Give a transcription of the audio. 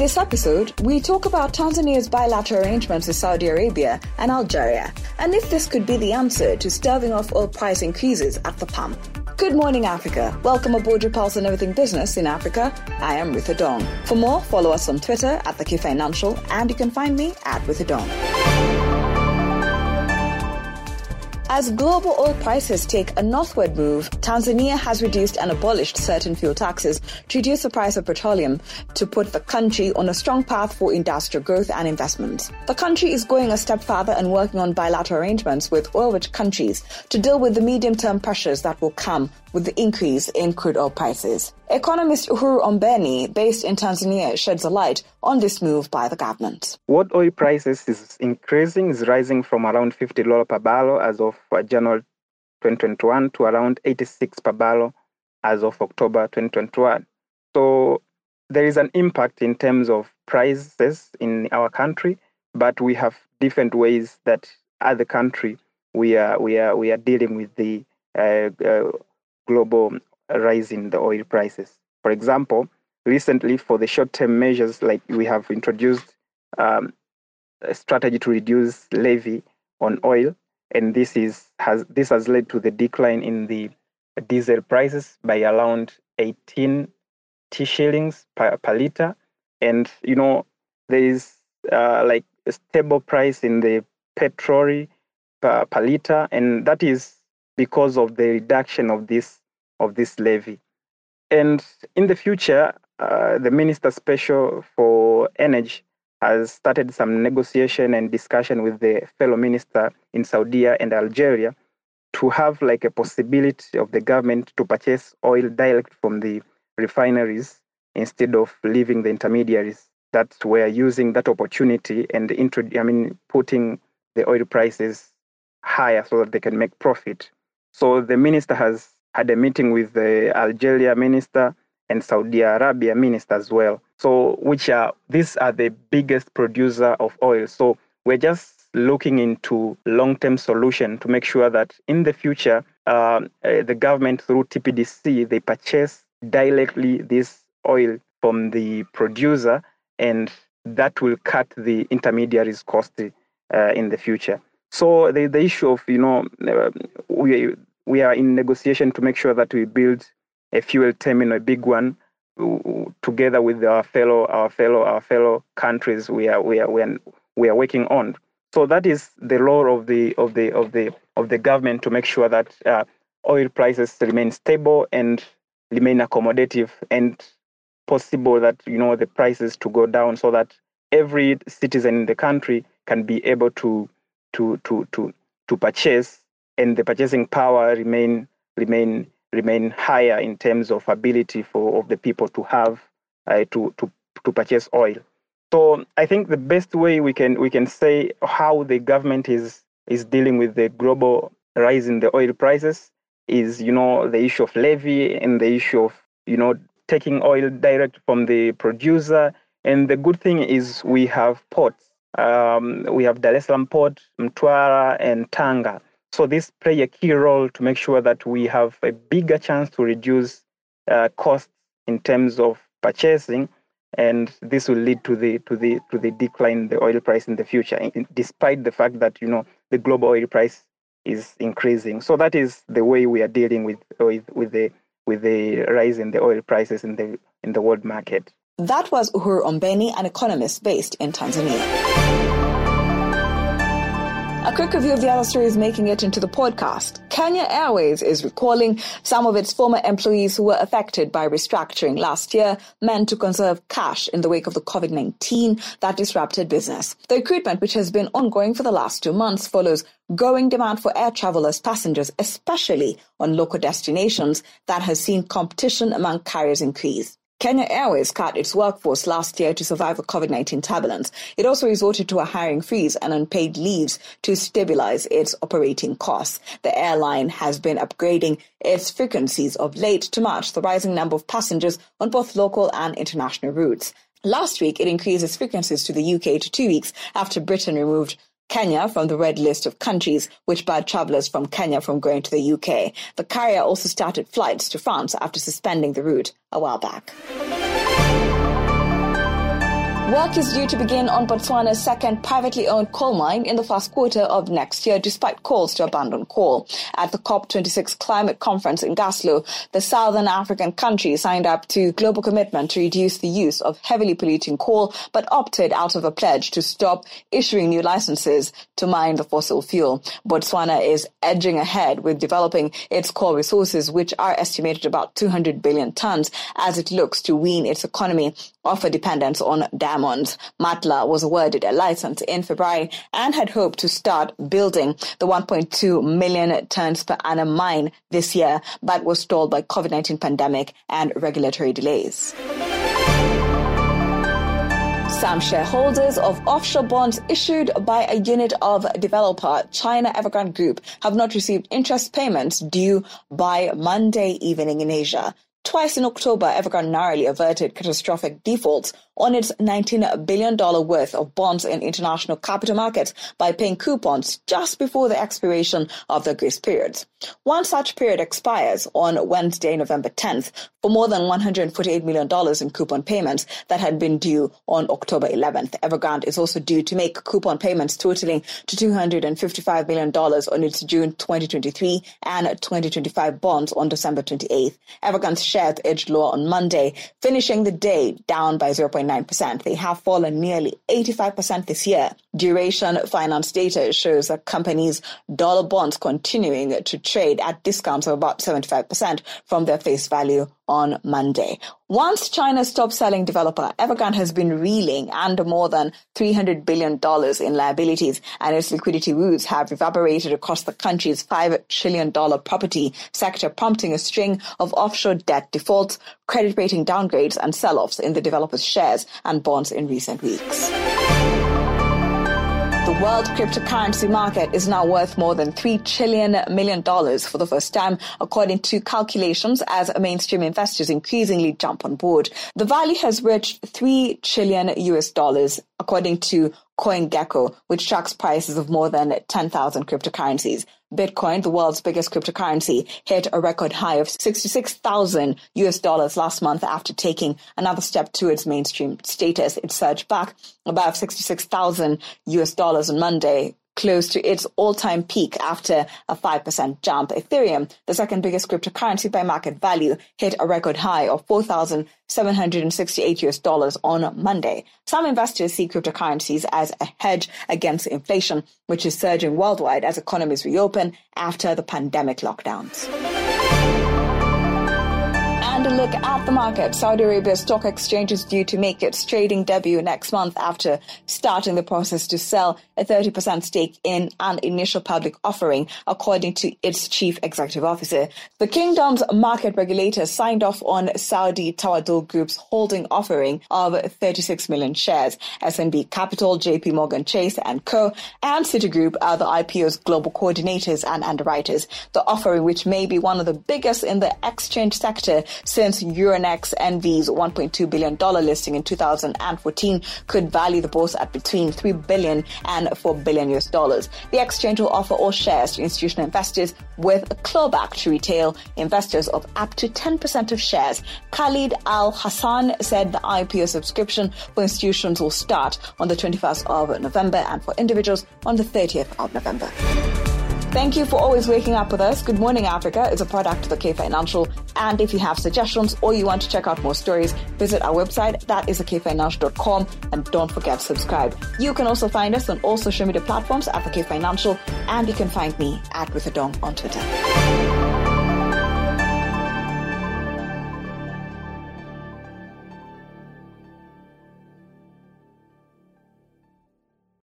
this episode, we talk about Tanzania's bilateral arrangements with Saudi Arabia and Algeria, and if this could be the answer to staving off oil price increases at the pump. Good morning, Africa. Welcome aboard your pulse on everything business in Africa. I am Ruth Adong. For more, follow us on Twitter at The Q Financial, and you can find me at Ruth Adong. As global oil prices take a northward move, Tanzania has reduced and abolished certain fuel taxes to reduce the price of petroleum to put the country on a strong path for industrial growth and investment. The country is going a step further and working on bilateral arrangements with oil-rich countries to deal with the medium-term pressures that will come with the increase in crude oil prices. Economist Uhuru Ombeni, based in Tanzania, sheds a light on this move by the government. What oil prices is increasing is rising from around $50 per barrel as of uh, January 2021 to around 86 per barrel as of October 2021. So there is an impact in terms of prices in our country, but we have different ways that other country we are we are we are dealing with the uh, uh, global rise in the oil prices. For example, recently for the short-term measures, like we have introduced um, a strategy to reduce levy on oil, and this is has this has led to the decline in the diesel prices by around 18 t shillings per, per liter, and you know there is uh, like a stable price in the petrol per, per liter, and that is because of the reduction of this of this levy. And in the future, uh, the Minister Special for Energy has started some negotiation and discussion with the fellow minister in Saudi and Algeria to have like a possibility of the government to purchase oil direct from the refineries instead of leaving the intermediaries that were using that opportunity and intro- I mean putting the oil prices higher so that they can make profit. So the minister has had a meeting with the Algeria minister and Saudi Arabia minister as well. So, which are these are the biggest producer of oil. So, we're just looking into long-term solution to make sure that in the future, uh, the government through TPDC they purchase directly this oil from the producer, and that will cut the intermediaries' cost uh, in the future. So the, the issue of you know we we are in negotiation to make sure that we build a fuel terminal, a big one, together with our fellow our fellow our fellow countries. We are we are we are, we are working on. So that is the role of the of the of the of the government to make sure that uh, oil prices remain stable and remain accommodative and possible that you know the prices to go down so that every citizen in the country can be able to to to to to purchase and the purchasing power remain remain remain higher in terms of ability for of the people to have uh, to to to purchase oil. So I think the best way we can we can say how the government is is dealing with the global rise in the oil prices is you know the issue of levy and the issue of you know taking oil direct from the producer. And the good thing is we have ports. Um, we have Dar es Salaam port, Mtwara, and Tanga so this play a key role to make sure that we have a bigger chance to reduce uh, costs in terms of purchasing, and this will lead to the to the to the decline in the oil price in the future, despite the fact that you know the global oil price is increasing. So that is the way we are dealing with with, with the with the rise in the oil prices in the in the world market. That was Uhuru Ombeni, an economist based in Tanzania. A quick review of the other stories making it into the podcast. Kenya Airways is recalling some of its former employees who were affected by restructuring last year, meant to conserve cash in the wake of the COVID-19 that disrupted business. The recruitment, which has been ongoing for the last two months, follows growing demand for air travelers passengers, especially on local destinations that has seen competition among carriers increase. Kenya Airways cut its workforce last year to survive the COVID-19 turbulence. It also resorted to a hiring freeze and unpaid leaves to stabilize its operating costs. The airline has been upgrading its frequencies of late to match the rising number of passengers on both local and international routes. Last week, it increased its frequencies to the UK to two weeks after Britain removed Kenya from the red list of countries which barred travelers from Kenya from going to the UK. The carrier also started flights to France after suspending the route a while back. Work is due to begin on Botswana's second privately owned coal mine in the first quarter of next year, despite calls to abandon coal. At the COP26 climate conference in Glasgow, the Southern African country signed up to global commitment to reduce the use of heavily polluting coal, but opted out of a pledge to stop issuing new licenses to mine the fossil fuel. Botswana is edging ahead with developing its coal resources, which are estimated about 200 billion tons, as it looks to wean its economy off a dependence on diamonds. Matla was awarded a license in February and had hoped to start building the 1.2 million tons per annum mine this year, but was stalled by COVID-19 pandemic and regulatory delays. Some shareholders of offshore bonds issued by a unit of developer China Evergrande Group have not received interest payments due by Monday evening in Asia. Twice in October, Evergrande narrowly averted catastrophic defaults on its $19 billion worth of bonds in international capital markets by paying coupons just before the expiration of the grace periods. One such period expires on Wednesday, November 10th, for more than $148 million in coupon payments that had been due on October 11th. Evergrande is also due to make coupon payments totaling to $255 million on its June 2023 and 2025 bonds on December 28th. Evergrande's shares edged lower on Monday, finishing the day down by 0.9 9%. They have fallen nearly 85% this year. Duration finance data shows that companies' dollar bonds continuing to trade at discounts of about 75% from their face value on Monday. Once China stopped selling developer, Evergrande has been reeling under more than $300 billion in liabilities, and its liquidity woes have evaporated across the country's $5 trillion property sector, prompting a string of offshore debt defaults, credit rating downgrades, and sell-offs in the developer's shares and bonds in recent weeks. World cryptocurrency market is now worth more than $3 trillion million for the first time, according to calculations as mainstream investors increasingly jump on board. The value has reached 3 trillion US dollars, according to CoinGecko, which tracks prices of more than 10,000 cryptocurrencies. Bitcoin, the world's biggest cryptocurrency, hit a record high of 66,000 US dollars last month after taking another step towards mainstream status. It surged back above 66,000 US dollars on Monday, close to its all-time peak after a 5% jump. Ethereum, the second biggest cryptocurrency by market value, hit a record high of 4,768 US dollars on Monday. Some investors see cryptocurrencies as a hedge against inflation, which is surging worldwide as economies reopen after the pandemic lockdowns and a look at the market. Saudi Arabia's stock exchange is due to make its trading debut next month after starting the process to sell a 30% stake in an initial public offering, according to its chief executive officer. The kingdom's market regulator signed off on Saudi Tadawul Group's holding offering of 36 million shares. SNB Capital, JP Morgan Chase and Co. and Citigroup are the IPO's global coordinators and underwriters. The offering, which may be one of the biggest in the exchange sector, since Euronext N.V.'s $1.2 billion listing in 2014 could value the bourse at between 3 billion and 4 billion US dollars. The exchange will offer all shares to institutional investors with a clawback to retail investors of up to 10% of shares. Khalid Al Hassan said the IPO subscription for institutions will start on the 21st of November and for individuals on the 30th of November. Thank you for always waking up with us. Good Morning Africa is a product of the K Financial. And if you have suggestions or you want to check out more stories, visit our website. That is kfinancial.com. And don't forget to subscribe. You can also find us on all social media platforms at the K Financial. And you can find me at Ruthadong on Twitter.